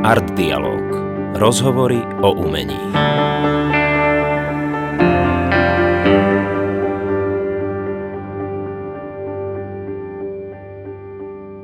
Art Dialog. Rozhovory o umení.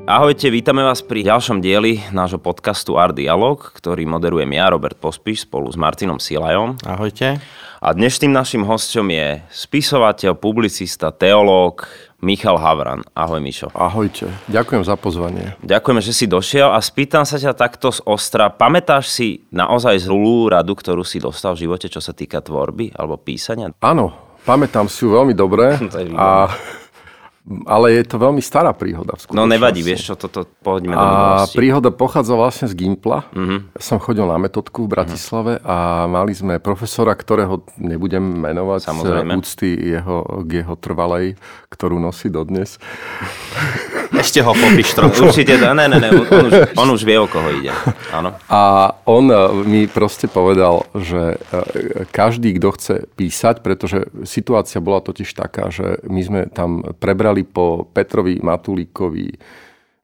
Ahojte, vítame vás pri ďalšom dieli nášho podcastu Art Dialog, ktorý moderujem ja, Robert Pospiš, spolu s Martinom Silajom. Ahojte. A dnešným našim hostom je spisovateľ, publicista, teológ, Michal Havran. Ahoj, Mišo. Ahojte. Ďakujem za pozvanie. Ďakujeme, že si došiel a spýtam sa ťa takto z ostra. Pamätáš si naozaj zlú radu, ktorú si dostal v živote, čo sa týka tvorby alebo písania? Áno, pamätám si ju veľmi dobre. a ale je to veľmi stará príhoda. V no nevadí, vieš čo, toto pohodíme do A príhoda pochádza vlastne z Gimpla. Uh-huh. Ja som chodil na metodku v Bratislave uh-huh. a mali sme profesora, ktorého nebudem menovať Samozrejme. z úcty jeho, k jeho trvalej, ktorú nosí dodnes. Ešte ho popíš trochu. Určite, ne, ne, ne, on už, on už vie, o koho ide. Áno. A on eh, mi proste povedal, že eh, každý, kto chce písať, pretože situácia bola totiž taká, že my sme tam prebrali po Petrovi Matulíkovi eh,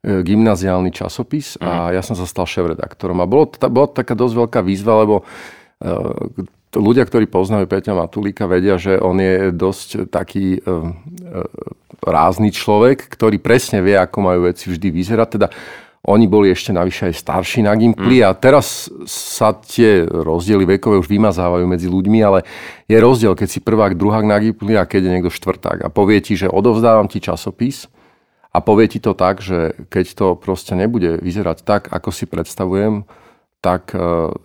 gymnaziálny časopis a mhm. ja som sa stal šéf-redaktorom. A bolo, bola to taká dosť veľká výzva, lebo ľudia, ktorí poznajú Peťa Matulíka, vedia, že on je dosť taký rázny človek, ktorý presne vie, ako majú veci vždy vyzerať. Teda oni boli ešte navyše aj starší na Gimply mm. a teraz sa tie rozdiely vekové už vymazávajú medzi ľuďmi, ale je rozdiel, keď si prvák, druhák na Gimply a keď je niekto štvrták a povie ti, že odovzdávam ti časopis a povie ti to tak, že keď to proste nebude vyzerať tak, ako si predstavujem, tak e,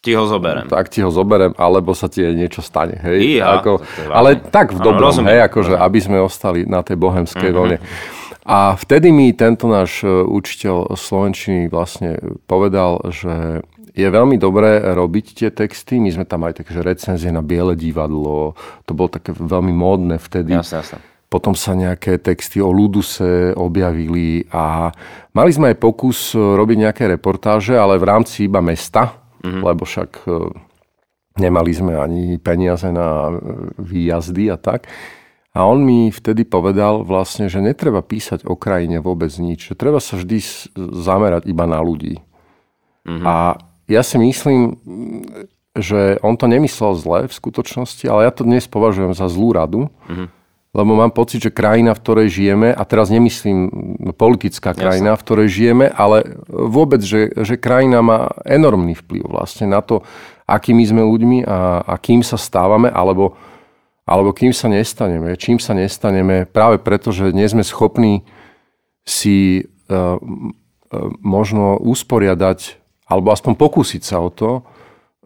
ti ho zoberem. Tak ti ho zoberem, alebo sa ti niečo stane. Hej? Iha, ako, ale tak v dobrom, no, hej, akože, aby sme ostali na tej bohemskej mm-hmm. vlne. A vtedy mi tento náš e, učiteľ Slovenčiny vlastne povedal, že je veľmi dobré robiť tie texty. My sme tam aj také recenzie na biele divadlo. To bolo také veľmi módne vtedy. Jasne, jasne. Potom sa nejaké texty o Luduse objavili a mali sme aj pokus robiť nejaké reportáže, ale v rámci iba mesta mm-hmm. lebo však e, nemali sme ani peniaze na výjazdy a tak. A on mi vtedy povedal vlastne, že netreba písať o krajine vôbec nič. Že treba sa vždy zamerať iba na ľudí. Mm-hmm. A ja si myslím, že on to nemyslel zle v skutočnosti, ale ja to dnes považujem za zlú radu. Mm-hmm lebo mám pocit, že krajina, v ktorej žijeme, a teraz nemyslím politická krajina, Jasne. v ktorej žijeme, ale vôbec, že, že krajina má enormný vplyv vlastne na to, akými sme ľuďmi a, a kým sa stávame, alebo, alebo kým sa nestaneme. Čím sa nestaneme práve preto, že nie sme schopní si uh, uh, možno usporiadať, alebo aspoň pokúsiť sa o to,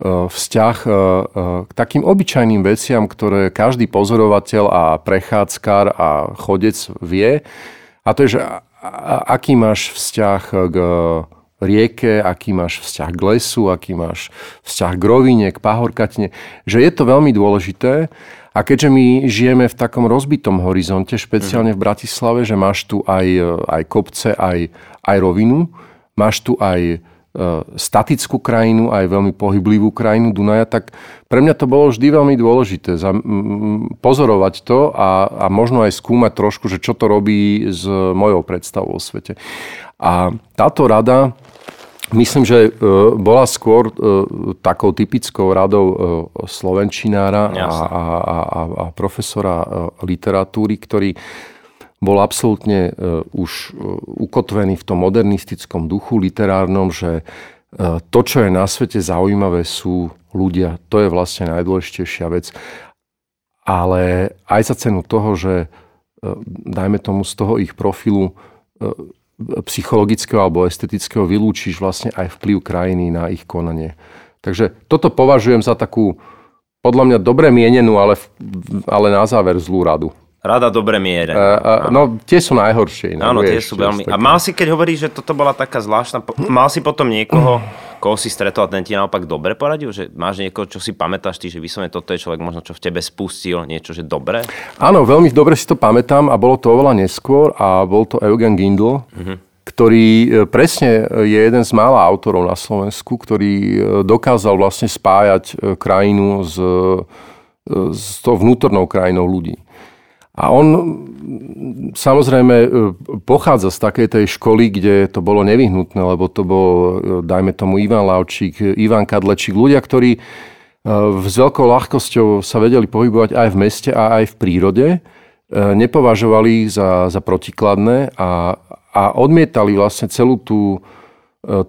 vzťah e, e, k takým obyčajným veciam, ktoré každý pozorovateľ a prechádzkar a chodec vie. A to je, že aký máš vzťah k rieke, aký máš vzťah k lesu, aký máš vzťah k rovine, k pahorkatine. Že je to veľmi dôležité. A keďže my žijeme v takom rozbitom horizonte, špeciálne v Bratislave, že máš tu aj, aj kopce, aj, aj rovinu, máš tu aj E, statickú krajinu, aj veľmi pohyblivú krajinu Dunaja, tak pre mňa to bolo vždy veľmi dôležité pozorovať to a, a možno aj skúmať trošku, že čo to robí s mojou predstavou o svete. A táto rada, myslím, že e, bola skôr e, takou typickou radou slovenčinára a, a, a, a profesora literatúry, ktorý bol absolútne e, už e, ukotvený v tom modernistickom duchu literárnom, že e, to, čo je na svete zaujímavé, sú ľudia. To je vlastne najdôležitejšia vec. Ale aj za cenu toho, že dajme tomu z toho ich profilu psychologického alebo estetického vylúčiš vlastne aj vplyv krajiny na ich konanie. Takže toto považujem za takú, podľa mňa dobre mienenú, ale, ale na záver zlú radu. Rada dobre miere. Uh, uh, no, tie sú najhoršie. No, Áno, tie sú veľmi... A mal si, keď hovoríš, že toto bola taká zvláštna... Mal si potom niekoho, koho si stretol a ten ti naopak dobre poradil? Že máš niekoho, čo si pamätáš ty, že vyslovene toto je človek možno, čo v tebe spustil niečo, že dobre? Áno, veľmi dobre si to pamätám a bolo to oveľa neskôr a bol to Eugen Gindl, uh-huh. ktorý e, presne je jeden z mála autorov na Slovensku, ktorý e, dokázal vlastne spájať e, krajinu s, s tou vnútornou krajinou ľudí. A on samozrejme e, pochádza z takej tej školy, kde to bolo nevyhnutné, lebo to bol, e, dajme tomu, Ivan Lavčík, Ivan Kadlečík, ľudia, ktorí e, s veľkou ľahkosťou sa vedeli pohybovať aj v meste a aj v prírode, nepovažovali za, za protikladné a, a odmietali vlastne celú tú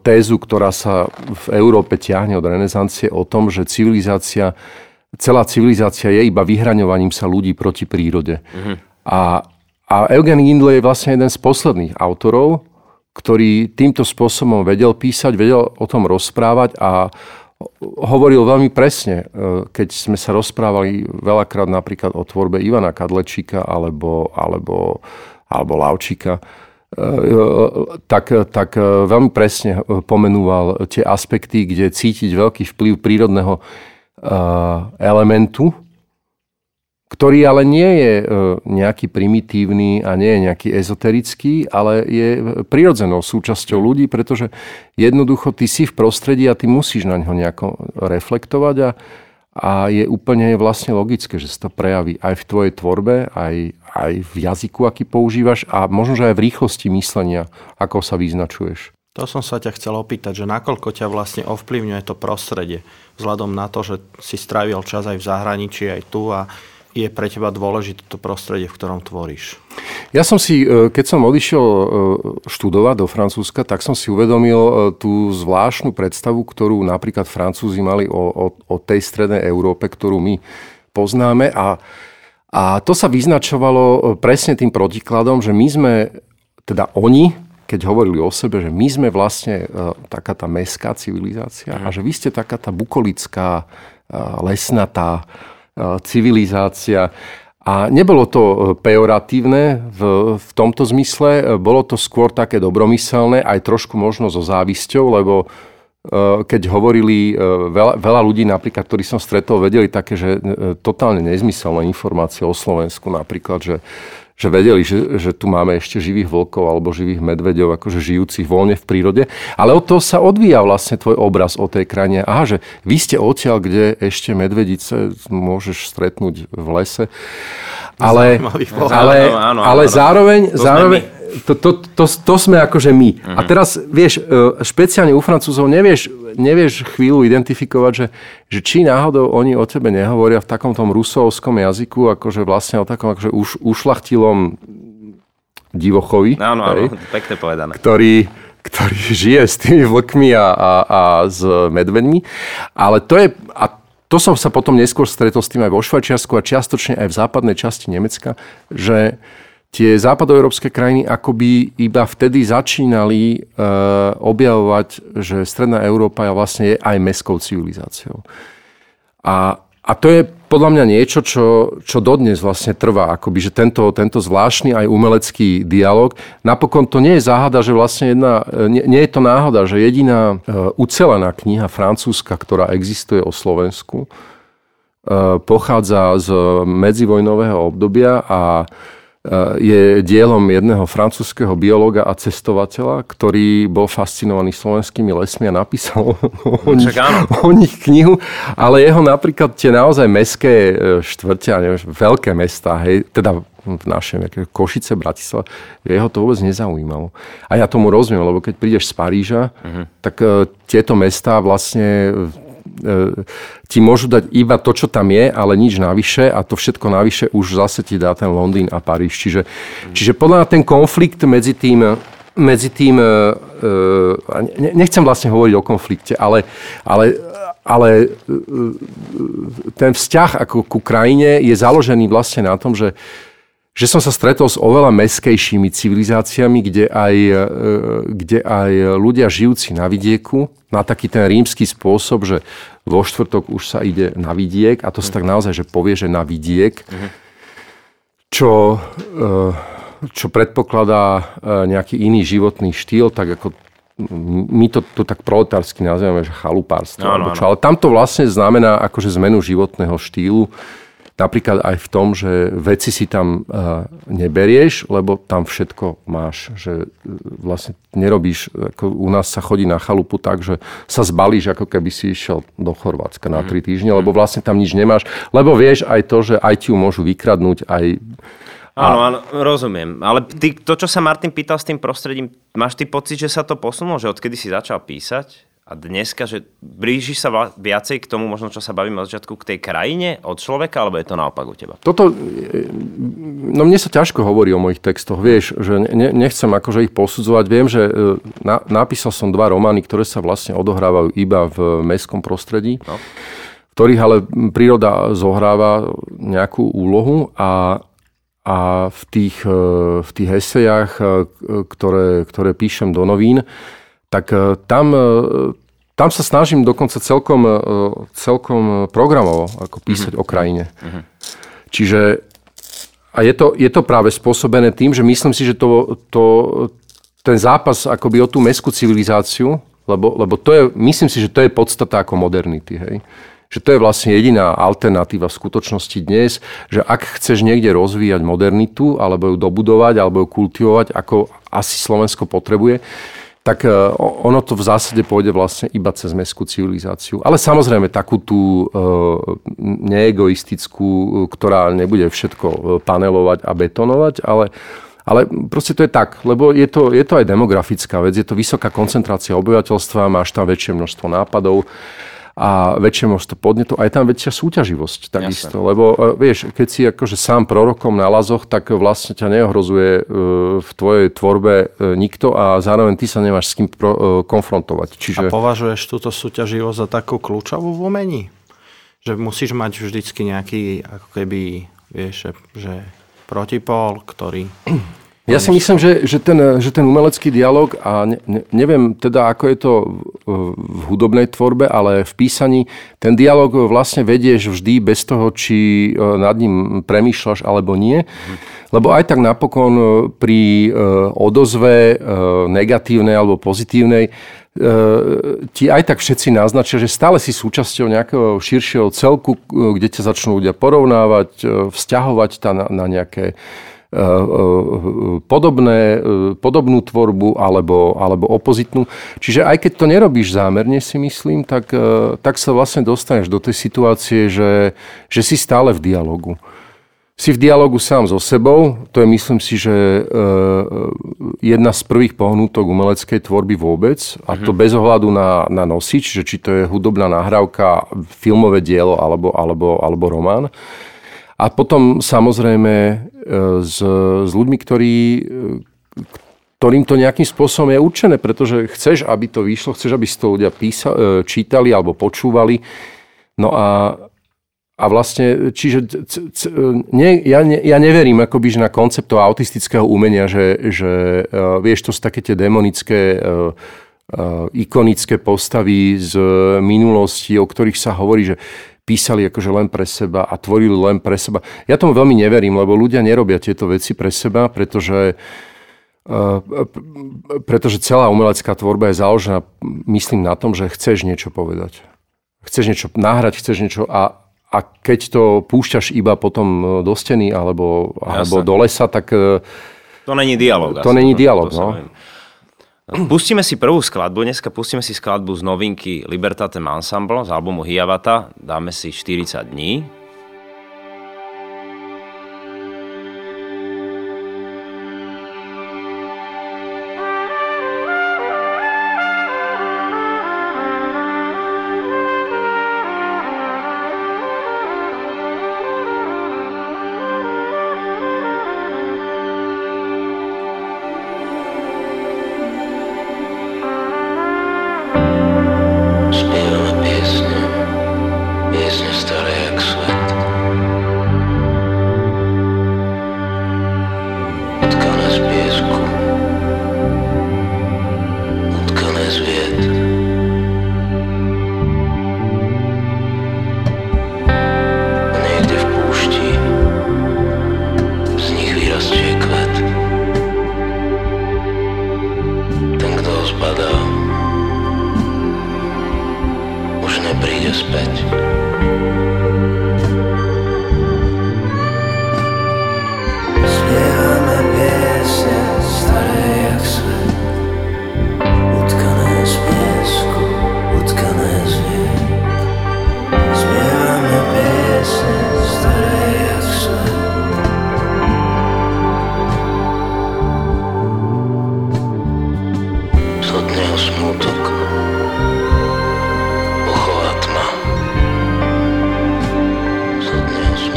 tézu, ktorá sa v Európe ťahne od renesancie o tom, že civilizácia celá civilizácia je iba vyhraňovaním sa ľudí proti prírode. Uh-huh. A, a Eugen Gindle je vlastne jeden z posledných autorov, ktorý týmto spôsobom vedel písať, vedel o tom rozprávať a hovoril veľmi presne, e, keď sme sa rozprávali veľakrát napríklad o tvorbe Ivana Kadlečíka alebo, alebo, alebo Lavčíka, e, tak, tak veľmi presne pomenúval tie aspekty, kde cítiť veľký vplyv prírodného elementu, ktorý ale nie je eh, nejaký primitívny a nie je nejaký ezoterický, ale je prirodzenou súčasťou ľudí, pretože jednoducho ty si v prostredí a ty musíš na ňo nejako reflektovať a, a je úplne vlastne logické, že sa to prejaví aj v tvojej tvorbe, aj, aj v jazyku, aký používaš a možno, že aj v rýchlosti myslenia, ako sa vyznačuješ. To som sa ťa chcel opýtať, že nakoľko ťa vlastne ovplyvňuje to prostredie, vzhľadom na to, že si strávil čas aj v zahraničí, aj tu a je pre teba dôležité to prostredie, v ktorom tvoríš? Ja som si, e, keď som odišiel e, študovať do Francúzska, tak som si uvedomil e, tú zvláštnu predstavu, ktorú napríklad Francúzi mali o, o, o tej strednej Európe, ktorú my poznáme a a to sa vyznačovalo presne tým protikladom, že my sme, teda oni, keď hovorili o sebe, že my sme vlastne uh, taká tá mestská civilizácia mm. a že vy ste taká tá bukolická, uh, lesnatá uh, civilizácia. A nebolo to pejoratívne v, v tomto zmysle, bolo to skôr také dobromyselné, aj trošku možno so závisťou, lebo keď hovorili, veľa, veľa ľudí napríklad, ktorí som stretol, vedeli také, že totálne nezmyselné informácie o Slovensku, napríklad, že že vedeli, že, že tu máme ešte živých vlkov alebo živých medveďov, akože žijúcich voľne v prírode. Ale od toho sa odvíja vlastne tvoj obraz o tej krajine. Aha, že vy ste odtiaľ, kde ešte medvedice môžeš stretnúť v lese. Ale, ale, ale zároveň, zároveň to, to, to, to sme akože my. Uh-huh. A mhm. teraz, vieš, e, špeciálne u Francúzov nevieš, nevieš chvíľu identifikovať, že, že či náhodou oni o tebe nehovoria v takom tom rusovskom jazyku, akože vlastne o takom akože už, ušlachtilom divochovi. Áno, áno, pekne povedané. Ktorý, ktorý žije s tými vlkmi a, a, a s medveďmi. Ale to je... A to som sa potom neskôr stretol s tým aj vo Švajčiarsku a čiastočne aj v západnej časti Nemecka, že tie západoeurópske krajiny akoby iba vtedy začínali uh, objavovať, že Stredná Európa je vlastne aj mestskou civilizáciou. A, a to je podľa mňa niečo, čo, čo dodnes vlastne trvá, akoby, že tento, tento zvláštny aj umelecký dialog. Napokon to nie je záhada, že vlastne jedna, nie, nie je to náhoda, že jediná uh, ucelená kniha francúzska, ktorá existuje o Slovensku, uh, pochádza z medzivojnového obdobia a je dielom jedného francúzského biologa a cestovateľa, ktorý bol fascinovaný slovenskými lesmi a napísal o, nich, o nich knihu, ale jeho napríklad tie naozaj mestské e, štvrte, neviem, veľké mesta, hej, teda v našej Košice, Bratislava, jeho to vôbec nezaujímalo. A ja tomu rozumiem, lebo keď prídeš z Paríža, uh-huh. tak uh, tieto mestá vlastne ti môžu dať iba to, čo tam je, ale nič navyše a to všetko navyše už zase ti dá ten Londýn a Paríž. Čiže, čiže podľa ten konflikt medzi tým, medzi tým, e, e, nechcem vlastne hovoriť o konflikte, ale, ale, ale ten vzťah ako ku krajine je založený vlastne na tom, že že som sa stretol s oveľa meskejšími civilizáciami, kde aj, e, kde aj ľudia žijúci na vidieku, na taký ten rímsky spôsob, že vo štvrtok už sa ide na vidiek a to sa tak naozaj, že povie, že na vidiek, čo, e, čo predpokladá e, nejaký iný životný štýl, tak ako my to, to tak proletársky nazývame, že chalupárstvo. No, no, no. Ale tam to vlastne znamená akože zmenu životného štýlu Napríklad aj v tom, že veci si tam uh, neberieš, lebo tam všetko máš. Že uh, vlastne nerobíš, ako u nás sa chodí na chalupu tak, že sa zbalíš, ako keby si išiel do Chorvátska na mhm. tri týždne, lebo vlastne tam nič nemáš. Lebo vieš aj to, že aj ti ju môžu vykradnúť, aj Áno, áno, rozumiem. Ale ty, to, čo sa Martin pýtal s tým prostredím, máš ty pocit, že sa to posunulo? Že odkedy si začal písať? A dneska, že blíži sa viacej k tomu, možno čo sa bavíme od začiatku, k tej krajine, od človeka, alebo je to naopak u teba? Toto, no mne sa ťažko hovorí o mojich textoch, vieš, že ne, nechcem akože ich posudzovať. Viem, že e, na, napísal som dva romány, ktoré sa vlastne odohrávajú iba v mestskom prostredí, no. ktorých ale príroda zohráva nejakú úlohu a a v tých, e, v tých esejach, e, ktoré, ktoré píšem do novín, tak e, tam, e, tam sa snažím dokonca celkom, e, celkom programovo ako písať mm-hmm. o krajine. Mm-hmm. Čiže a je to, je to práve spôsobené tým, že myslím si, že to, to, ten zápas akoby o tú mestskú civilizáciu, lebo, lebo to je, myslím si, že to je podstata ako modernity. Hej? Že to je vlastne jediná alternatíva v skutočnosti dnes, že ak chceš niekde rozvíjať modernitu, alebo ju dobudovať, alebo ju kultivovať, ako asi Slovensko potrebuje, tak e, ono to v zásade pôjde vlastne iba cez mestskú civilizáciu. Ale samozrejme takú tú e, neegoistickú, e, ktorá nebude všetko panelovať a betonovať, ale ale proste to je tak, lebo je to, je to aj demografická vec, je to vysoká koncentrácia obyvateľstva, máš tam väčšie množstvo nápadov a väčšie množstvo podnetov a je tam väčšia súťaživosť takisto. Jasne. Lebo e, vieš, keď si akože sám prorokom na lazoch, tak vlastne ťa neohrozuje e, v tvojej tvorbe e, nikto a zároveň ty sa nemáš s kým konfrontovať. Čiže... A považuješ túto súťaživosť za takú kľúčovú v umení? Že musíš mať vždycky nejaký, ako keby, vieš, že protipol, ktorý ja si myslím, že, že, ten, že ten umelecký dialog, a ne, ne, neviem teda, ako je to v hudobnej tvorbe, ale v písaní, ten dialog vlastne vedieš vždy bez toho, či e, nad ním premýšľaš alebo nie. Lebo aj tak napokon e, pri e, odozve negatívnej alebo pozitívnej ti aj tak všetci naznačia, že stále si súčasťou nejakého širšieho celku, kde ťa začnú ľudia porovnávať, vzťahovať na, na nejaké podobné, e, podobnú tvorbu alebo, alebo opozitnú. Čiže aj keď to nerobíš zámerne, si myslím, tak, tak sa vlastne dostaneš do tej situácie, že, že si stále v dialogu. Si v dialogu sám so sebou, to je myslím si, že jedna z prvých pohnútok umeleckej tvorby vôbec, a to mhm. bez ohľadu na, na nosič, že či to je hudobná nahrávka, filmové dielo alebo, alebo, alebo román. A potom samozrejme s, s ľuďmi, ktorí, e, ktorým to nejakým spôsobom je určené, pretože chceš, aby to vyšlo, chceš, aby si to ľudia písa, e, čítali alebo počúvali. No a, a vlastne, čiže c, c, nie, ja, ne, ja neverím akoby, že na koncept toho autistického umenia, že, že vieš, to sú také tie demonické ikonické postavy z minulosti, o ktorých sa hovorí, že písali akože len pre seba a tvorili len pre seba. Ja tomu veľmi neverím, lebo ľudia nerobia tieto veci pre seba, pretože uh, pretože celá umelecká tvorba je založená, myslím, na tom, že chceš niečo povedať. Chceš niečo nahrať, chceš niečo a, a keď to púšťaš iba potom do steny alebo, alebo do lesa, tak... E, to není dialog. To není dialog, no. Pustíme si prvú skladbu, dneska pustíme si skladbu z novinky Libertate Ensemble z albumu Hiavata, dáme si 40 dní.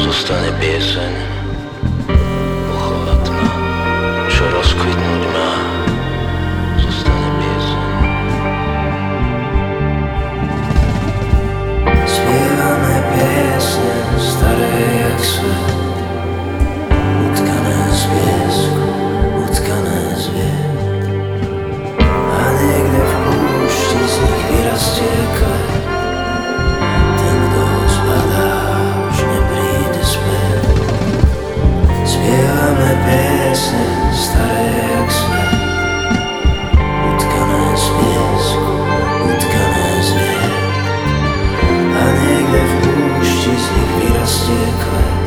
Dnes zostane pieseň Pochová tma Čo rozkvitnúť má Zostane pieseň Spievame piesne staré jak svet piesne staré jak svet Utkané z piesku, utkané z vied a niekde v púšti z nich vyrastie kvet.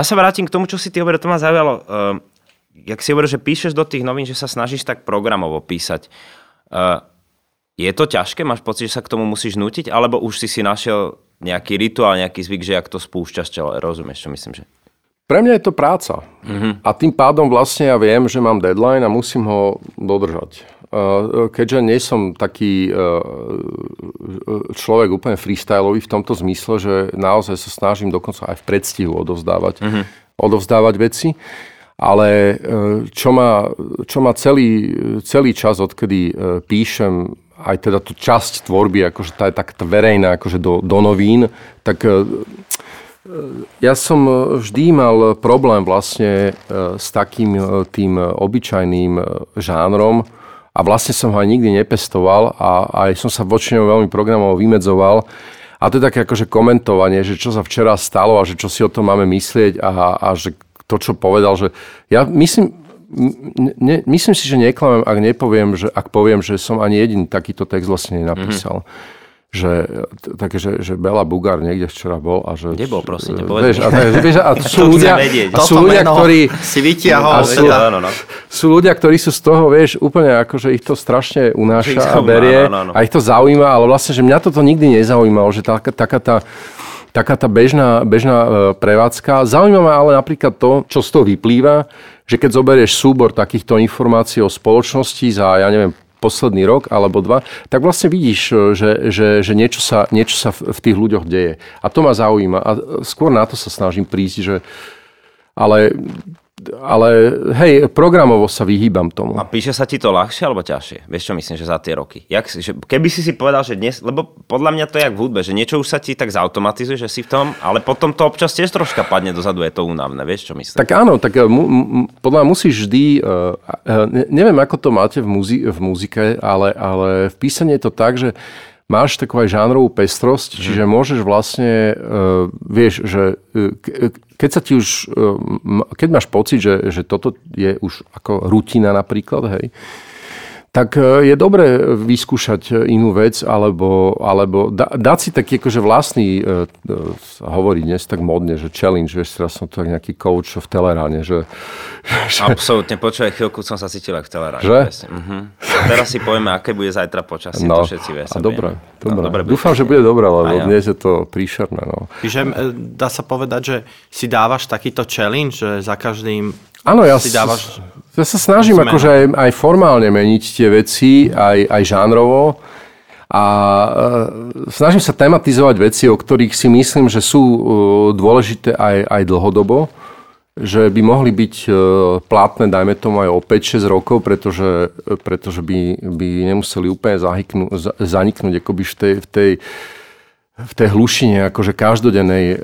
Ja sa vrátim k tomu, čo si ty hovoril, to ma zaujalo. Uh, jak si hovoril, že píšeš do tých novín, že sa snažíš tak programovo písať. Uh, je to ťažké? Máš pocit, že sa k tomu musíš nutiť? Alebo už si si našiel nejaký rituál, nejaký zvyk, že ak to spúšťaš, čo rozumieš, čo myslím, že... Pre mňa je to práca. Uh-huh. A tým pádom vlastne ja viem, že mám deadline a musím ho dodržať. Uh, Keďže nie som taký uh, človek úplne freestyleový v tomto zmysle, že naozaj sa snažím dokonca aj v predstihu odovzdávať, uh-huh. odovzdávať veci. Ale uh, čo ma, čo ma celý, celý čas, odkedy píšem aj teda tú časť tvorby, akože tá je tak verejná, akože do, do novín, tak ja som vždy mal problém vlastne s takým tým obyčajným žánrom a vlastne som ho aj nikdy nepestoval a aj som sa voči ňom veľmi programovo vymedzoval. A to je také akože komentovanie, že čo sa včera stalo a že čo si o tom máme myslieť a, a že to, čo povedal, že ja myslím, ne, myslím si, že neklamem, ak nepoviem, že ak poviem, že som ani jediný takýto text vlastne nenapísal. Mm-hmm že, také, že, že Bela Bugár niekde včera bol a že... Kde bol, prosím, vieš, a, vieš, a sú ľudia, a sú ľudia ktorí... Si vytiahol. A sú, no, no, no. sú ľudia, ktorí sú z toho, vieš, úplne ako, že ich to strašne unáša a berie no, no, no. a ich to zaujíma, ale vlastne, že mňa toto nikdy nezaujímalo, že taká, taká tá taká tá bežná, bežná e, prevádzka. Zaujíma ma ale napríklad to, čo z toho vyplýva, že keď zoberieš súbor takýchto informácií o spoločnosti za, ja neviem, posledný rok alebo dva, tak vlastne vidíš, e, že, že, že niečo, sa, niečo sa v, tých ľuďoch deje. A to ma zaujíma. A skôr na to sa snažím prísť, že ale ale hej, programovo sa vyhýbam tomu. A píše sa ti to ľahšie alebo ťažšie? Vieš čo myslím, že za tie roky? Jak, že, keby si si povedal, že dnes, lebo podľa mňa to je jak v hudbe, že niečo už sa ti tak zautomatizuje, že si v tom, ale potom to občas tiež troška padne dozadu, je to únavné, vieš čo myslím? Tak áno, tak eh, mu, mu, podľa mňa musíš vždy, uh, uh, neviem ako to máte v, muzi- v muzike, ale, ale v písaní je to tak, že máš takú aj žánrovú pestrosť, mm. čiže môžeš vlastne, uh, vieš, že uh, keď sa ti už, uh, keď máš pocit, že, že toto je už ako rutina napríklad, hej, tak je dobré vyskúšať inú vec, alebo, alebo da, dať si taký akože vlastný, uh, hovorí dnes tak modne, že challenge, vieš, teraz som to tak nejaký coach v Teleráne, že... že Absolútne, počúvaj, chvíľku som sa cítil ako v Teleráne. Že? Uh-huh. A teraz si povieme, aké bude zajtra počasie, no, to všetci vieme. A dobre, dobre. No, dobre Dúfam, že bude dobré, lebo ja. dnes je to príšerné. No. Čiže dá sa povedať, že si dávaš takýto challenge, že za každým Áno, ja, si dávaš... ja sa snažím akože aj, aj formálne meniť tie veci, aj, aj žánrovo. A e, snažím sa tematizovať veci, o ktorých si myslím, že sú e, dôležité aj, aj dlhodobo že by mohli byť e, platné, dajme tomu aj o 5-6 rokov, pretože, pretože by, by nemuseli úplne zahyknú, zaniknúť akoby v tej, v tej, v tej hlušine akože každodennej e,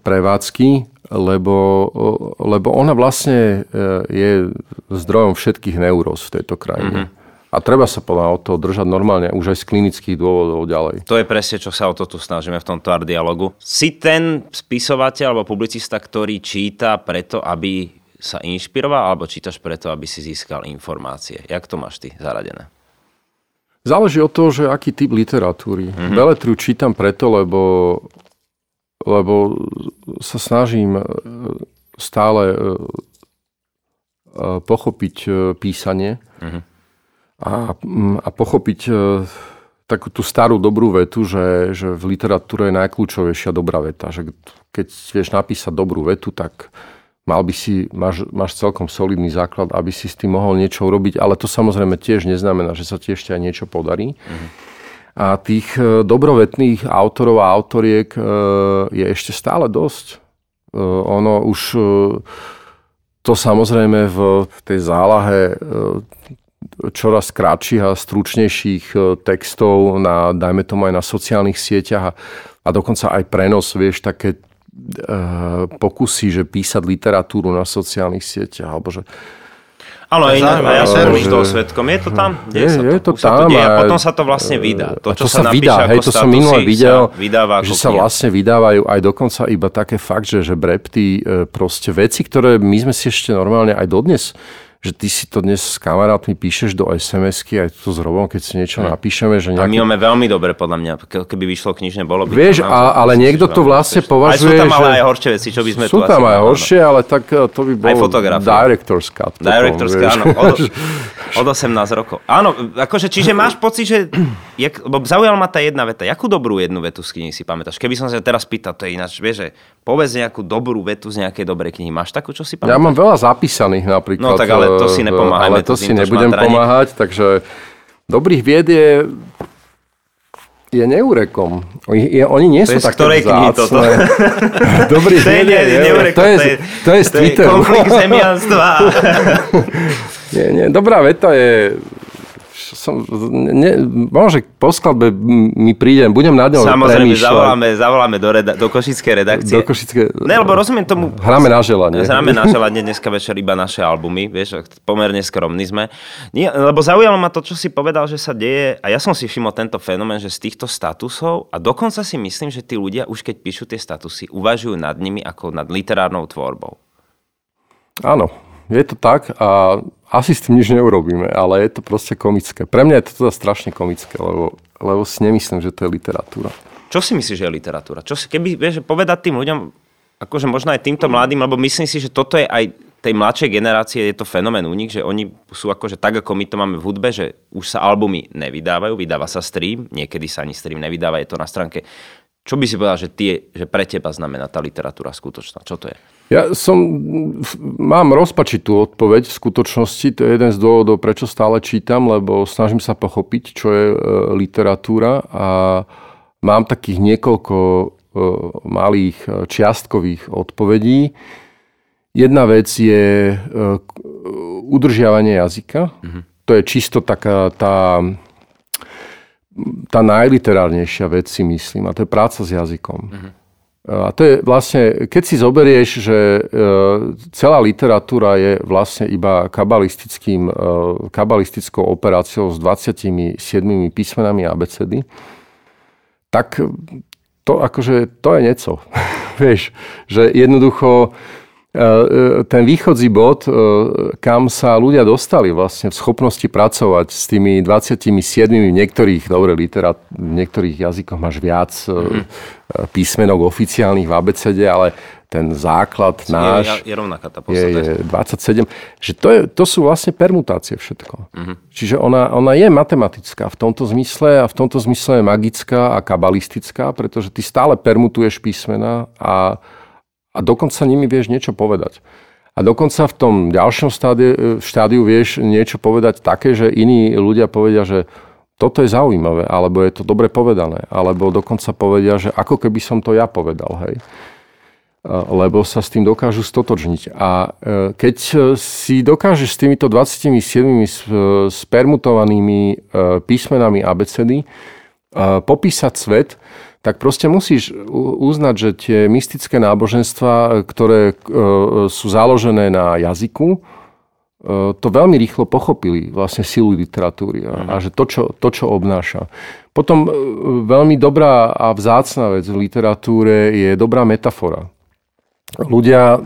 prevádzky, lebo, lebo ona vlastne e, je zdrojom všetkých neuróz v tejto krajine. Mm-hmm. A treba sa podľa od toho držať normálne, už aj z klinických dôvodov ďalej. To je presne, čo sa o to tu snažíme v tomto art dialogu. Si ten spisovateľ alebo publicista, ktorý číta preto, aby sa inšpiroval, alebo čítaš preto, aby si získal informácie? Jak to máš ty zaradené? Záleží od toho, že aký typ literatúry. Mm-hmm. Beletriu čítam preto, lebo, lebo sa snažím e, stále e, e, pochopiť písanie. Mm-hmm a, a pochopiť takú tú starú dobrú vetu, že, že v literatúre je najkľúčovejšia dobrá veta. Že keď vieš napísať dobrú vetu, tak mal by si, máš, máš celkom solidný základ, aby si s tým mohol niečo urobiť, ale to samozrejme tiež neznamená, že sa ti ešte aj niečo podarí. Mm-hmm. A tých e, dobrovetných autorov a autoriek e, je ešte stále dosť. Ono už to samozrejme v tej zálahe čoraz kratších a stručnejších e, textov na, dajme tomu aj na sociálnych sieťach a, a dokonca aj prenos, vieš, také e, pokusy, že písať literatúru na sociálnych sieťach, alebo že Áno, ja, ja som už toho svetkom. Je to tam? Deje je, sa to, je to tam. Sa to deje, a potom sa to vlastne vydá. To, čo to sa, sa vydá, napíše, hej, to som minule videl, vydáva že sa vlastne vydávajú aj dokonca iba také fakt, že, že brepty, e, proste veci, ktoré my sme si ešte normálne aj dodnes že ty si to dnes s kamarátmi píšeš do SMS-ky, aj tu s Robom, keď si niečo hm. napíšeme. Že nejaký... A my máme veľmi dobre, podľa mňa, keby vyšlo knižne, bolo by Vieš, to a, ale niekto to vlastne považuje, Aj sú tam ale že... aj horšie veci, čo by sme sú tu tam aj horšie, ale tak eh, to by bol director's cut. Director's cut, áno. Od, od 18 rokov. Áno, akože, čiže máš pocit, že... Jak, lebo zaujala ma tá jedna veta. Jakú dobrú jednu vetu z knihy si pamätáš? Keby som sa teraz pýtal, to je ináč, vieš, že povedz nejakú dobrú vetu z nejakej dobrej knihy. Máš takú, čo si pamätáš? Ja mám veľa zapísaných napríklad. No tak ale to si nepomáhaj. Ale to si nebudem pomáhať, takže dobrých vied je je neurekom. Oni, oni nie to sú také ktorej knihy toto? Dobrý to je, nie, nie, to, je, to je z Twitteru. To je konflikt zemianstva. nie, nie, dobrá veta je som, ne, môže po skladbe mi príde, budem na ňom Samozrejme, zavoláme, zavoláme do, reda- do Košickej redakcie. Do Košické... Ne, lebo rozumiem tomu... Hráme na želanie. Hráme na želanie, dneska večer iba naše albumy, vieš, pomerne skromní sme. Nie, lebo zaujalo ma to, čo si povedal, že sa deje, a ja som si všimol tento fenomén, že z týchto statusov, a dokonca si myslím, že tí ľudia už keď píšu tie statusy, uvažujú nad nimi ako nad literárnou tvorbou. Áno, je to tak a asi s tým nič neurobíme, ale je to proste komické. Pre mňa je to teda strašne komické, lebo, lebo si nemyslím, že to je literatúra. Čo si myslíš, že je literatúra? Čo si, keby, vieš, povedať tým ľuďom, akože možno aj týmto mladým, lebo myslím si, že toto je aj tej mladšej generácie je to fenomén u nich, že oni sú akože tak, ako my to máme v hudbe, že už sa albumy nevydávajú, vydáva sa stream, niekedy sa ani stream nevydáva, je to na stránke. Čo by si povedal, že, tie, že pre teba znamená tá literatúra skutočná? Čo to je? Ja som, mám rozpačitú odpoveď v skutočnosti. To je jeden z dôvodov, prečo stále čítam, lebo snažím sa pochopiť, čo je e, literatúra a mám takých niekoľko e, malých e, čiastkových odpovedí. Jedna vec je udržiavanie jazyka. Mm-hmm. To je čisto taká tá, tá najliterárnejšia vec, si myslím. A to je práca s jazykom. Mm-hmm. A to je vlastne, keď si zoberieš, že e, celá literatúra je vlastne iba kabalistickým, e, kabalistickou operáciou s 27 písmenami abecedy, tak to akože, to je nieco. Vieš, že jednoducho ten východzí bod, e, kam sa ľudia dostali vlastne v schopnosti pracovať s tými 27 v niektorých, dobre, literát, v niektorých jazykoch máš viac mm-hmm. písmenok oficiálnych v ABCD, ale ten základ je, náš je, je, rovnaká tá je, je 27. Že to, je, to sú vlastne permutácie všetko. Mm-hmm. Čiže ona, ona je matematická v tomto zmysle a v tomto zmysle je magická a kabalistická, pretože ty stále permutuješ písmena a a dokonca nimi vieš niečo povedať. A dokonca v tom ďalšom štádiu, štádiu vieš niečo povedať také, že iní ľudia povedia, že toto je zaujímavé, alebo je to dobre povedané, alebo dokonca povedia, že ako keby som to ja povedal, hej. Lebo sa s tým dokážu stotočniť. A e, keď si dokážeš s týmito 27 spermutovanými e, písmenami abecedy e, popísať svet, tak proste musíš uznať, že tie mystické náboženstva, ktoré sú založené na jazyku, E, to veľmi rýchlo pochopili vlastne silu literatúry a, a že to čo, to, čo obnáša. Potom e, veľmi dobrá a vzácna vec v literatúre je dobrá metafora. Ľudia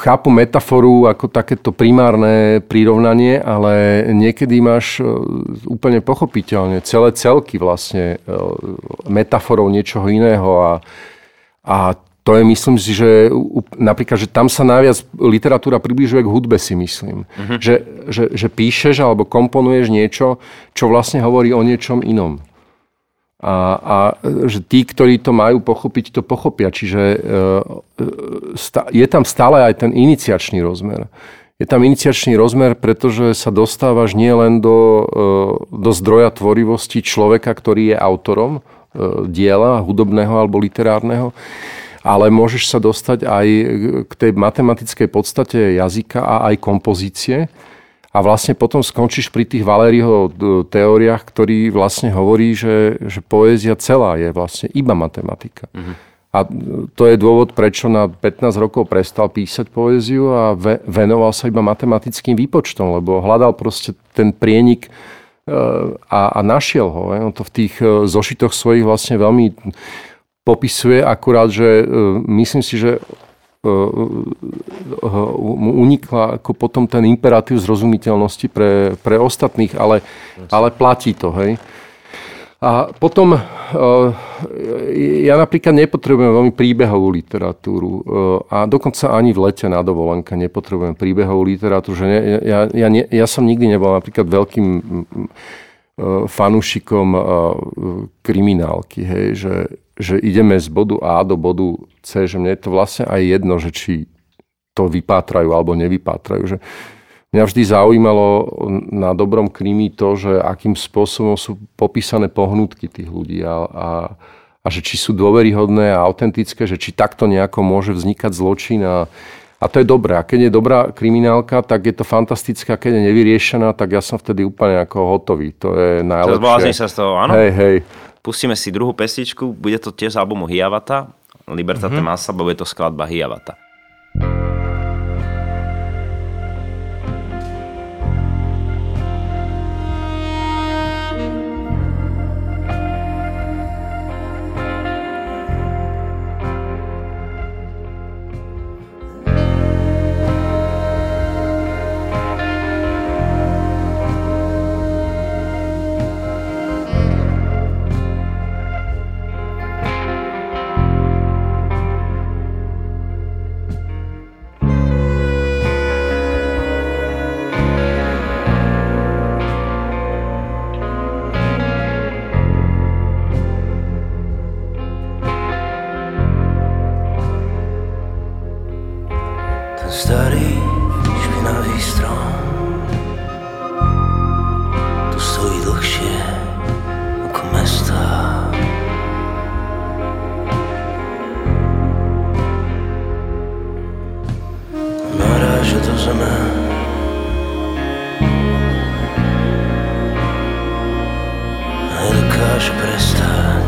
chápu metaforu ako takéto primárne prirovnanie, ale niekedy máš úplne pochopiteľne celé celky vlastne metaforou niečoho iného a, a to je, myslím si, že napríklad, že tam sa najviac literatúra približuje k hudbe, si myslím. Uh-huh. Že, že, že píšeš alebo komponuješ niečo, čo vlastne hovorí o niečom inom. A, a že tí, ktorí to majú pochopiť, to pochopia. Čiže e, je tam stále aj ten iniciačný rozmer. Je tam iniciačný rozmer, pretože sa dostávaš nielen do, e, do zdroja tvorivosti človeka, ktorý je autorom e, diela hudobného alebo literárneho, ale môžeš sa dostať aj k tej matematickej podstate jazyka a aj kompozície. A vlastne potom skončíš pri tých Valériho teóriách, ktorý vlastne hovorí, že, že poézia celá je vlastne iba matematika. Mm-hmm. A to je dôvod, prečo na 15 rokov prestal písať poéziu a ve, venoval sa iba matematickým výpočtom, lebo hľadal proste ten prienik e, a, a našiel ho. On to v tých e, zošitoch svojich vlastne veľmi popisuje, akurát, že e, myslím si, že e, mu unikla ako potom ten imperatív zrozumiteľnosti pre, pre ostatných, ale, ale platí to, hej. A potom e, ja napríklad nepotrebujem veľmi príbehovú literatúru a dokonca ani v lete na dovolenke nepotrebujem príbehovú literatúru. Že ne, ja, ja, ja, ja som nikdy nebol napríklad veľkým fanúšikom kriminálky, hej, že že ideme z bodu A do bodu C, že mne je to vlastne aj jedno, že či to vypátrajú alebo nevypátrajú. Že mňa vždy zaujímalo na dobrom krimi to, že akým spôsobom sú popísané pohnutky tých ľudí a, a, a že či sú dôveryhodné a autentické, že či takto nejako môže vznikať zločin a, a to je dobré. A keď je dobrá kriminálka, tak je to fantastické. A keď je nevyriešená, tak ja som vtedy úplne ako hotový. To je najlepšie. Teraz sa z toho, áno? Hej, hej. Pustíme si druhú pesničku, bude to tiež z albumu Hiavata, Libertate mm-hmm. Masa, bude to skladba Hiavata. lascio per restare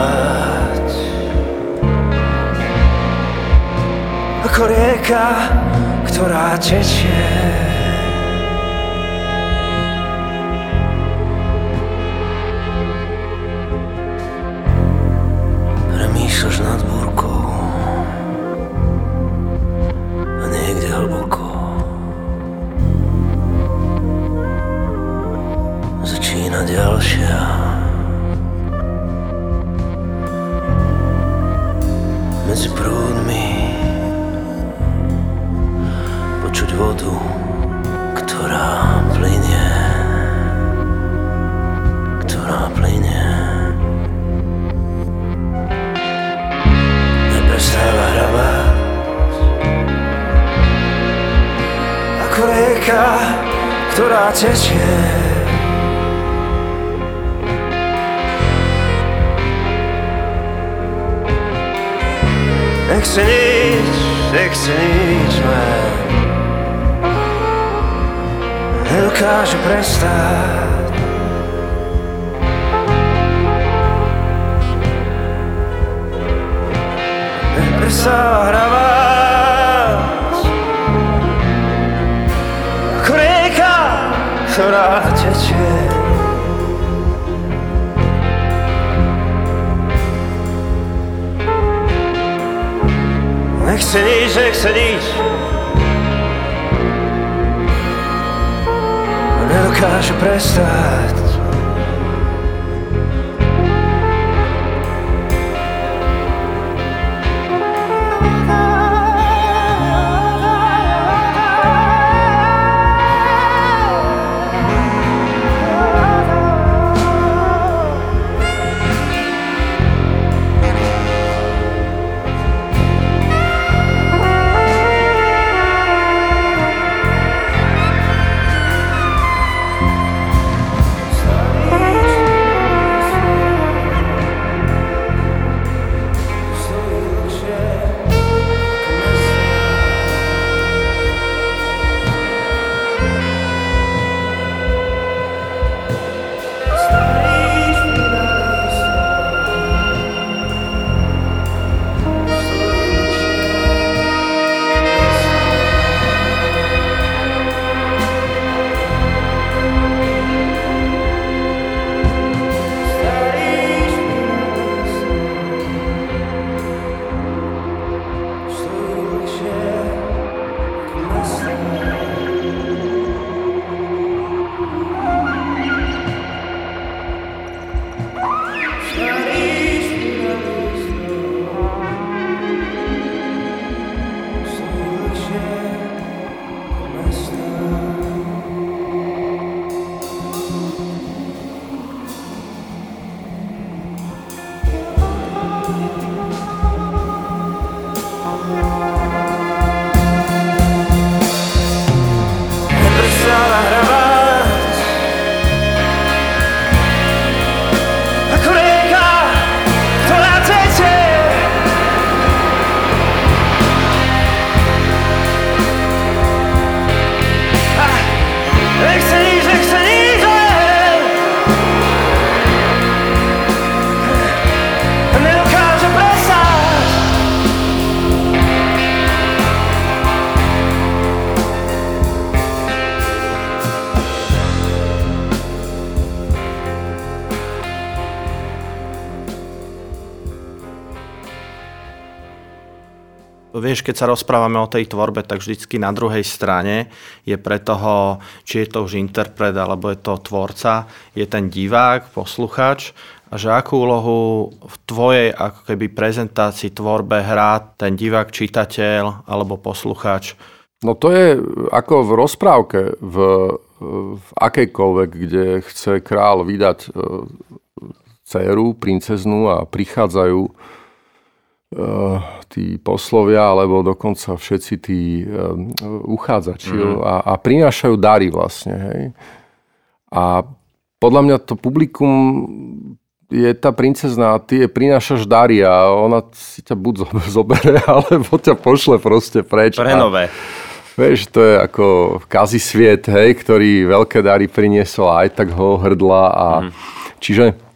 neprestáva hrabať, ako rieka, ktorá ktorá tečie. Nechce nič, nechce nič len Nechce nič, nechce nič Nedokáže prestať Vieš, keď sa rozprávame o tej tvorbe, tak vždycky na druhej strane je pre toho, či je to už interpret alebo je to tvorca, je ten divák, posluchač a že akú úlohu v tvojej ako keby prezentácii, tvorbe hrá ten divák, čitateľ alebo posluchač. No to je ako v rozprávke, v, v akejkoľvek, kde chce král vydať e, dceru, princeznu a prichádzajú tí poslovia, alebo dokonca všetci tí uchádzači mm. a, a prinášajú dary vlastne. Hej. A podľa mňa to publikum je tá princezná, ty je prinášaš dary a ona si ťa buď zobere, alebo ťa pošle proste preč. Prenové. Vieš, to je ako kazi sviet, hej, ktorý veľké dary priniesol a aj tak ho hrdla. A... Mm. Čiže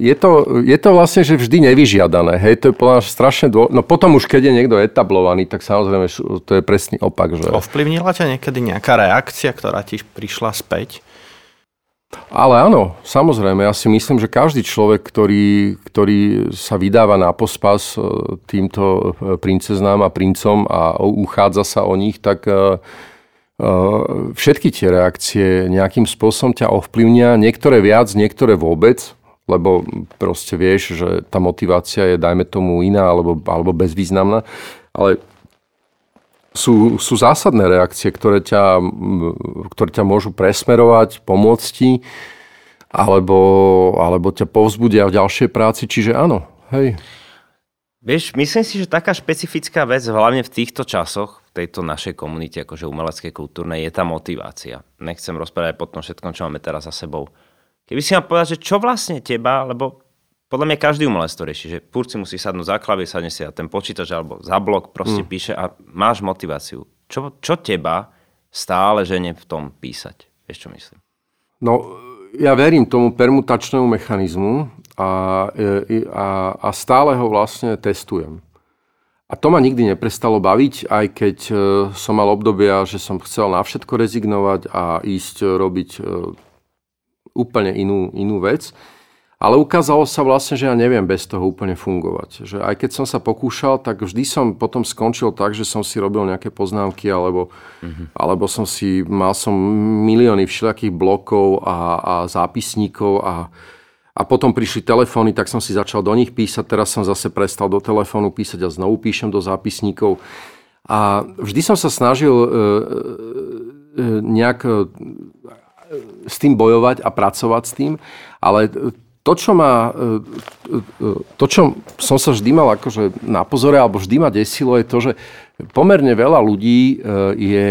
je to, je to vlastne, že vždy nevyžiadané. Hej, to je podľa strašne dô... No potom už, keď je niekto etablovaný, tak samozrejme to je presný opak. Že... Ovplyvnila ťa niekedy nejaká reakcia, ktorá ti prišla späť? Ale áno, samozrejme, ja si myslím, že každý človek, ktorý, ktorý sa vydáva na pospas e, týmto e, princeznám a princom a uchádza sa o nich, tak e, všetky tie reakcie nejakým spôsobom ťa ovplyvnia, niektoré viac, niektoré vôbec, lebo proste vieš, že tá motivácia je, dajme tomu, iná alebo, alebo bezvýznamná. Ale sú, sú zásadné reakcie, ktoré ťa, ktoré ťa môžu presmerovať, pomôcť ti, alebo, alebo ťa povzbudia v ďalšej práci. Čiže áno, hej. Vieš, myslím si, že taká špecifická vec, hlavne v týchto časoch, v tejto našej komunite, akože umeleckej, kultúrnej, je tá motivácia. Nechcem rozprávať po tom všetkom, čo máme teraz za sebou. Keby si mal povedať, že čo vlastne teba, lebo podľa mňa každý umelec to rieši, že furt si musí sadnúť za klavír, sadne si a ten počítač alebo za blok proste mm. píše a máš motiváciu. Čo, čo teba stále žene v tom písať? Vieš, čo myslím? No, ja verím tomu permutačnému mechanizmu a, e, a, a stále ho vlastne testujem. A to ma nikdy neprestalo baviť, aj keď e, som mal obdobia, že som chcel na všetko rezignovať a ísť robiť e, úplne inú, inú vec. Ale ukázalo sa vlastne, že ja neviem bez toho úplne fungovať. Že aj keď som sa pokúšal, tak vždy som potom skončil tak, že som si robil nejaké poznámky, alebo, mm-hmm. alebo som si, mal som milióny všelijakých blokov a, a zápisníkov a, a potom prišli telefóny, tak som si začal do nich písať. Teraz som zase prestal do telefónu písať a znovu píšem do zápisníkov. A vždy som sa snažil e, e, nejak e, s tým bojovať a pracovať s tým, ale to, čo ma, to, čo som sa vždy mal akože na pozore, alebo vždy ma desilo, je to, že pomerne veľa ľudí e, je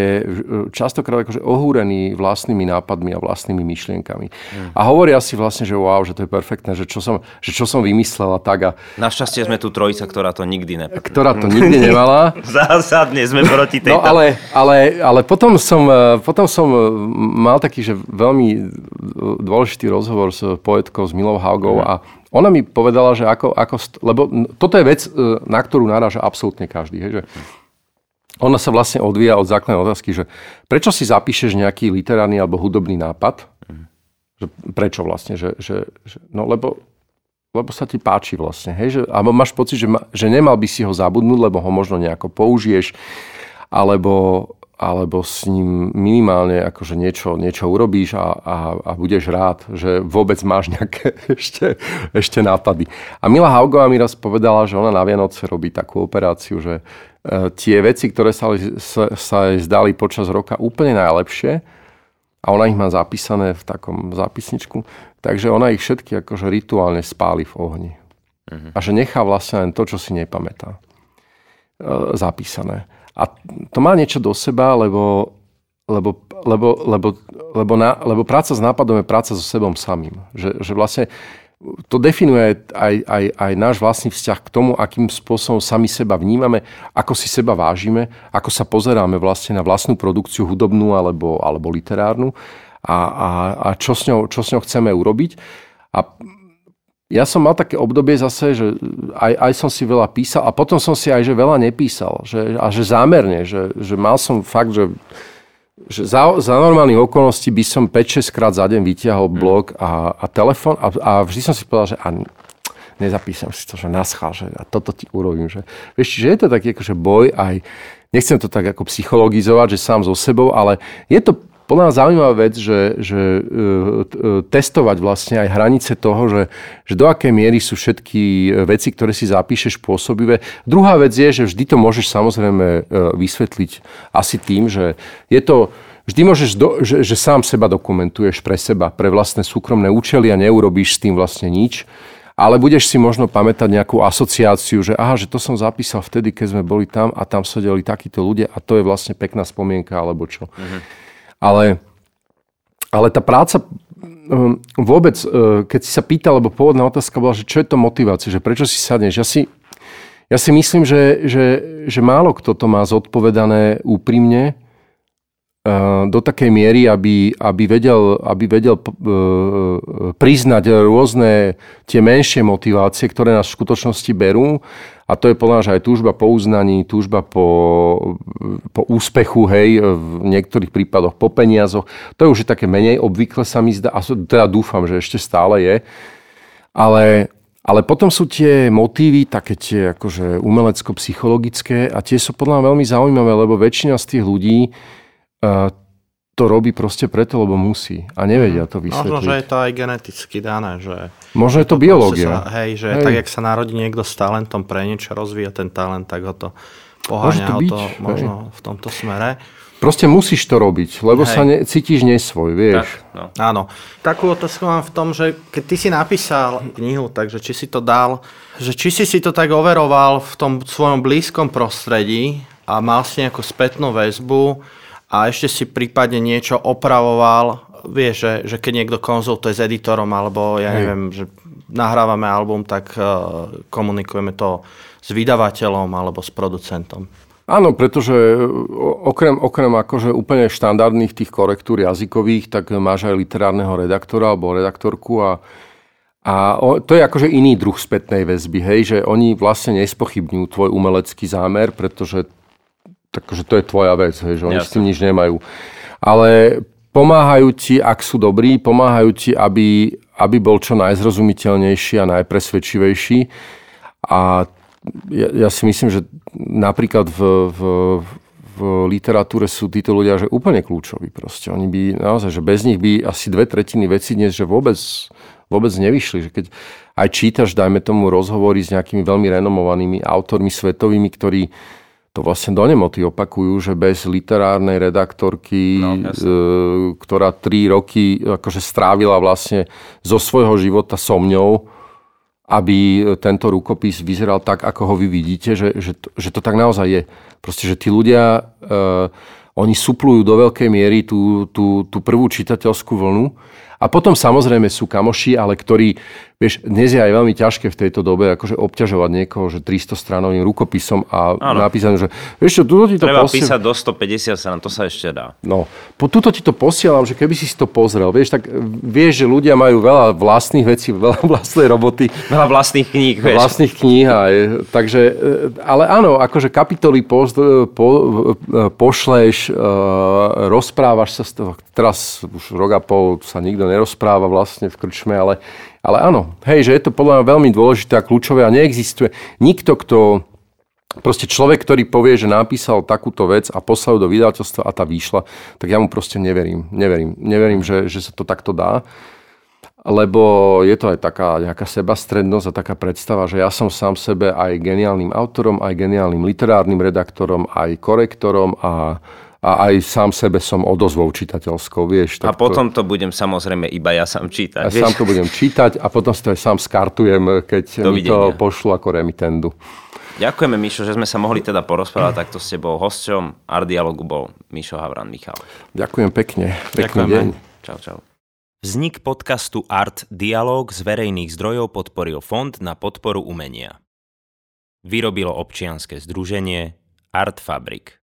častokrát akože ohúrený vlastnými nápadmi a vlastnými myšlienkami. Hmm. A hovoria si vlastne, že wow, že to je perfektné, že čo som, že čo som vymyslela tak a... Našťastie sme tu trojica, ktorá to nikdy ne... Ktorá to nikdy nemala. Zásadne sme proti tejto. No ale, ale, ale potom, som, e, potom som e, mal taký, že veľmi dôležitý rozhovor s poetkou, s Milou Haugou hmm. a ona mi povedala, že ako, ako, lebo toto je vec, na ktorú naráža absolútne každý. Hej, že ona sa vlastne odvíja od základnej otázky, že prečo si zapíšeš nejaký literárny alebo hudobný nápad? Že prečo vlastne? Že, že, že, no lebo, lebo sa ti páči vlastne. Hej? Že, alebo máš pocit, že, ma, že nemal by si ho zabudnúť, lebo ho možno nejako použiješ, alebo, alebo s ním minimálne akože niečo, niečo urobíš a, a, a budeš rád, že vôbec máš nejaké ešte, ešte nápady. A Mila Haugová mi raz povedala, že ona na Vianoce robí takú operáciu, že tie veci, ktoré sa, sa, sa zdali počas roka úplne najlepšie a ona ich má zapísané v takom zápisničku, takže ona ich všetky akože rituálne spáli v ohni. Uh-huh. A že nechá vlastne len to, čo si nepamätá e, zapísané. A to má niečo do seba, lebo, lebo, lebo, lebo, lebo, na, lebo práca s nápadom je práca so sebom samým. Že, že vlastne to definuje aj, aj, aj náš vlastný vzťah k tomu, akým spôsobom sami seba vnímame, ako si seba vážime, ako sa pozeráme vlastne na vlastnú produkciu hudobnú alebo, alebo literárnu a, a, a čo, s ňou, čo s ňou chceme urobiť. A ja som mal také obdobie zase, že aj, aj som si veľa písal a potom som si aj že veľa nepísal. Že, a že zámerne, že, že mal som fakt, že že za, za normálnych okolností by som 5-6 krát za deň vyťahol hmm. blog a, a telefon a, a vždy som si povedal, že a nezapísam si to, že naschal, že a toto ti urobím. Že, vieš, že je to taký akože boj aj, nechcem to tak ako psychologizovať, že sám so sebou, ale je to podľa nás zaujímavá vec, že, že uh, testovať vlastne aj hranice toho, že, že do akej miery sú všetky veci, ktoré si zapíšeš pôsobivé. Druhá vec je, že vždy to môžeš samozrejme vysvetliť asi tým, že je to Vždy môžeš, do, že, že sám seba dokumentuješ pre seba, pre vlastné súkromné účely a neurobíš s tým vlastne nič. ale budeš si možno pamätať nejakú asociáciu, že aha, že to som zapísal vtedy, keď sme boli tam a tam sedeli takíto ľudia a to je vlastne pekná spomienka alebo čo. Mm-hmm. Ale, ale tá práca um, vôbec, uh, keď si sa pýtal, lebo pôvodná otázka bola, že čo je to motivácia, že prečo si sadneš. Ja si, ja si myslím, že, že, že málo kto to má zodpovedané úprimne, do takej miery, aby, aby vedel, aby vedel priznať rôzne tie menšie motivácie, ktoré nás v skutočnosti berú. A to je podľa aj túžba po uznaní, túžba po, po úspechu, hej, v niektorých prípadoch po peniazoch. To je už také menej obvykle sa mi zdá, a teda dúfam, že ešte stále je. Ale, ale potom sú tie motívy, také tie akože umelecko-psychologické a tie sú podľa mňa veľmi zaujímavé, lebo väčšina z tých ľudí to robí proste preto, lebo musí a nevedia to vysvetliť. Možno, že je to aj geneticky dané. Že Možno je to biológia. Sa, hej, že hej. tak, jak sa narodí niekto s talentom pre niečo, rozvíja ten talent, tak ho to poháňa to, byť, to možno hej. v tomto smere. Proste musíš to robiť, lebo Hej. sa ne, cítiš nesvoj, vieš. Tak, no. Áno. Takú otázku mám v tom, že keď ty si napísal knihu, takže či si to dal, že či si si to tak overoval v tom svojom blízkom prostredí a mal si nejakú spätnú väzbu, a ešte si prípadne niečo opravoval, vieš, že, že keď niekto konzultuje s editorom alebo ja neviem, že nahrávame album, tak uh, komunikujeme to s vydavateľom alebo s producentom. Áno, pretože e, okrem, okrem akože úplne štandardných tých korektúr jazykových, tak máš aj literárneho redaktora alebo redaktorku a, a to je akože iný druh spätnej väzby, hej, že oni vlastne nespochybňujú tvoj umelecký zámer, pretože takže to je tvoja vec, hej, že oni Jasne. s tým nič nemajú. Ale pomáhajú ti, ak sú dobrí, pomáhajú ti, aby, aby bol čo najzrozumiteľnejší a najpresvedčivejší. A ja, ja si myslím, že napríklad v, v, v literatúre sú títo ľudia že úplne kľúčoví. Proste. Oni by naozaj, že bez nich by asi dve tretiny veci dnes že vôbec, vôbec nevyšli. Že keď aj čítaš, dajme tomu, rozhovory s nejakými veľmi renomovanými autormi svetovými, ktorí to vlastne do nemoty opakujú, že bez literárnej redaktorky, no, e, ktorá tri roky akože strávila vlastne zo svojho života so mňou, aby tento rukopis vyzeral tak, ako ho vy vidíte, že, že, to, že to tak naozaj je. Proste, že tí ľudia, e, oni suplujú do veľkej miery tú, tú, tú prvú čitateľskú vlnu a potom samozrejme sú kamoši, ale ktorí, vieš, dnes je aj veľmi ťažké v tejto dobe akože obťažovať niekoho, že 300 stranovým rukopisom a ano. napísané, že vieš čo, tuto ti to Treba posiel... písať do 150 strán, to sa ešte dá. No, po tuto ti to posielam, že keby si si to pozrel, vieš, tak vieš, že ľudia majú veľa vlastných vecí, veľa vlastnej roboty. Veľa vlastných kníh, vieš. Vlastných kníh aj, takže, e, ale áno, akože kapitoly post, e, po, e, pošleš, rozprávaš sa z toho, teraz už rok a pol sa nikto nerozpráva vlastne v krčme, ale, ale áno, hej, že je to podľa mňa veľmi dôležité a kľúčové a neexistuje nikto, kto Proste človek, ktorý povie, že napísal takúto vec a poslal do vydateľstva a tá vyšla, tak ja mu proste neverím. Neverím, neverím že, že sa to takto dá. Lebo je to aj taká nejaká sebastrednosť a taká predstava, že ja som sám sebe aj geniálnym autorom, aj geniálnym literárnym redaktorom, aj korektorom a a aj sám sebe som odozvou čitateľskou, vieš. A potom to budem samozrejme iba ja sám čítať. A vieš? sám to budem čítať a potom si to aj sám skartujem, keď mi to pošlu ako remitendu. Ďakujeme, Mišo, že sme sa mohli teda porozprávať takto s tebou. Hosťom Art Dialogu bol Mišo Havran Michal. Ďakujem pekne. Pekný deň. Čau, čau. Vznik podcastu Art Dialog z verejných zdrojov podporil Fond na podporu umenia. Vyrobilo občianske združenie Art Fabrik.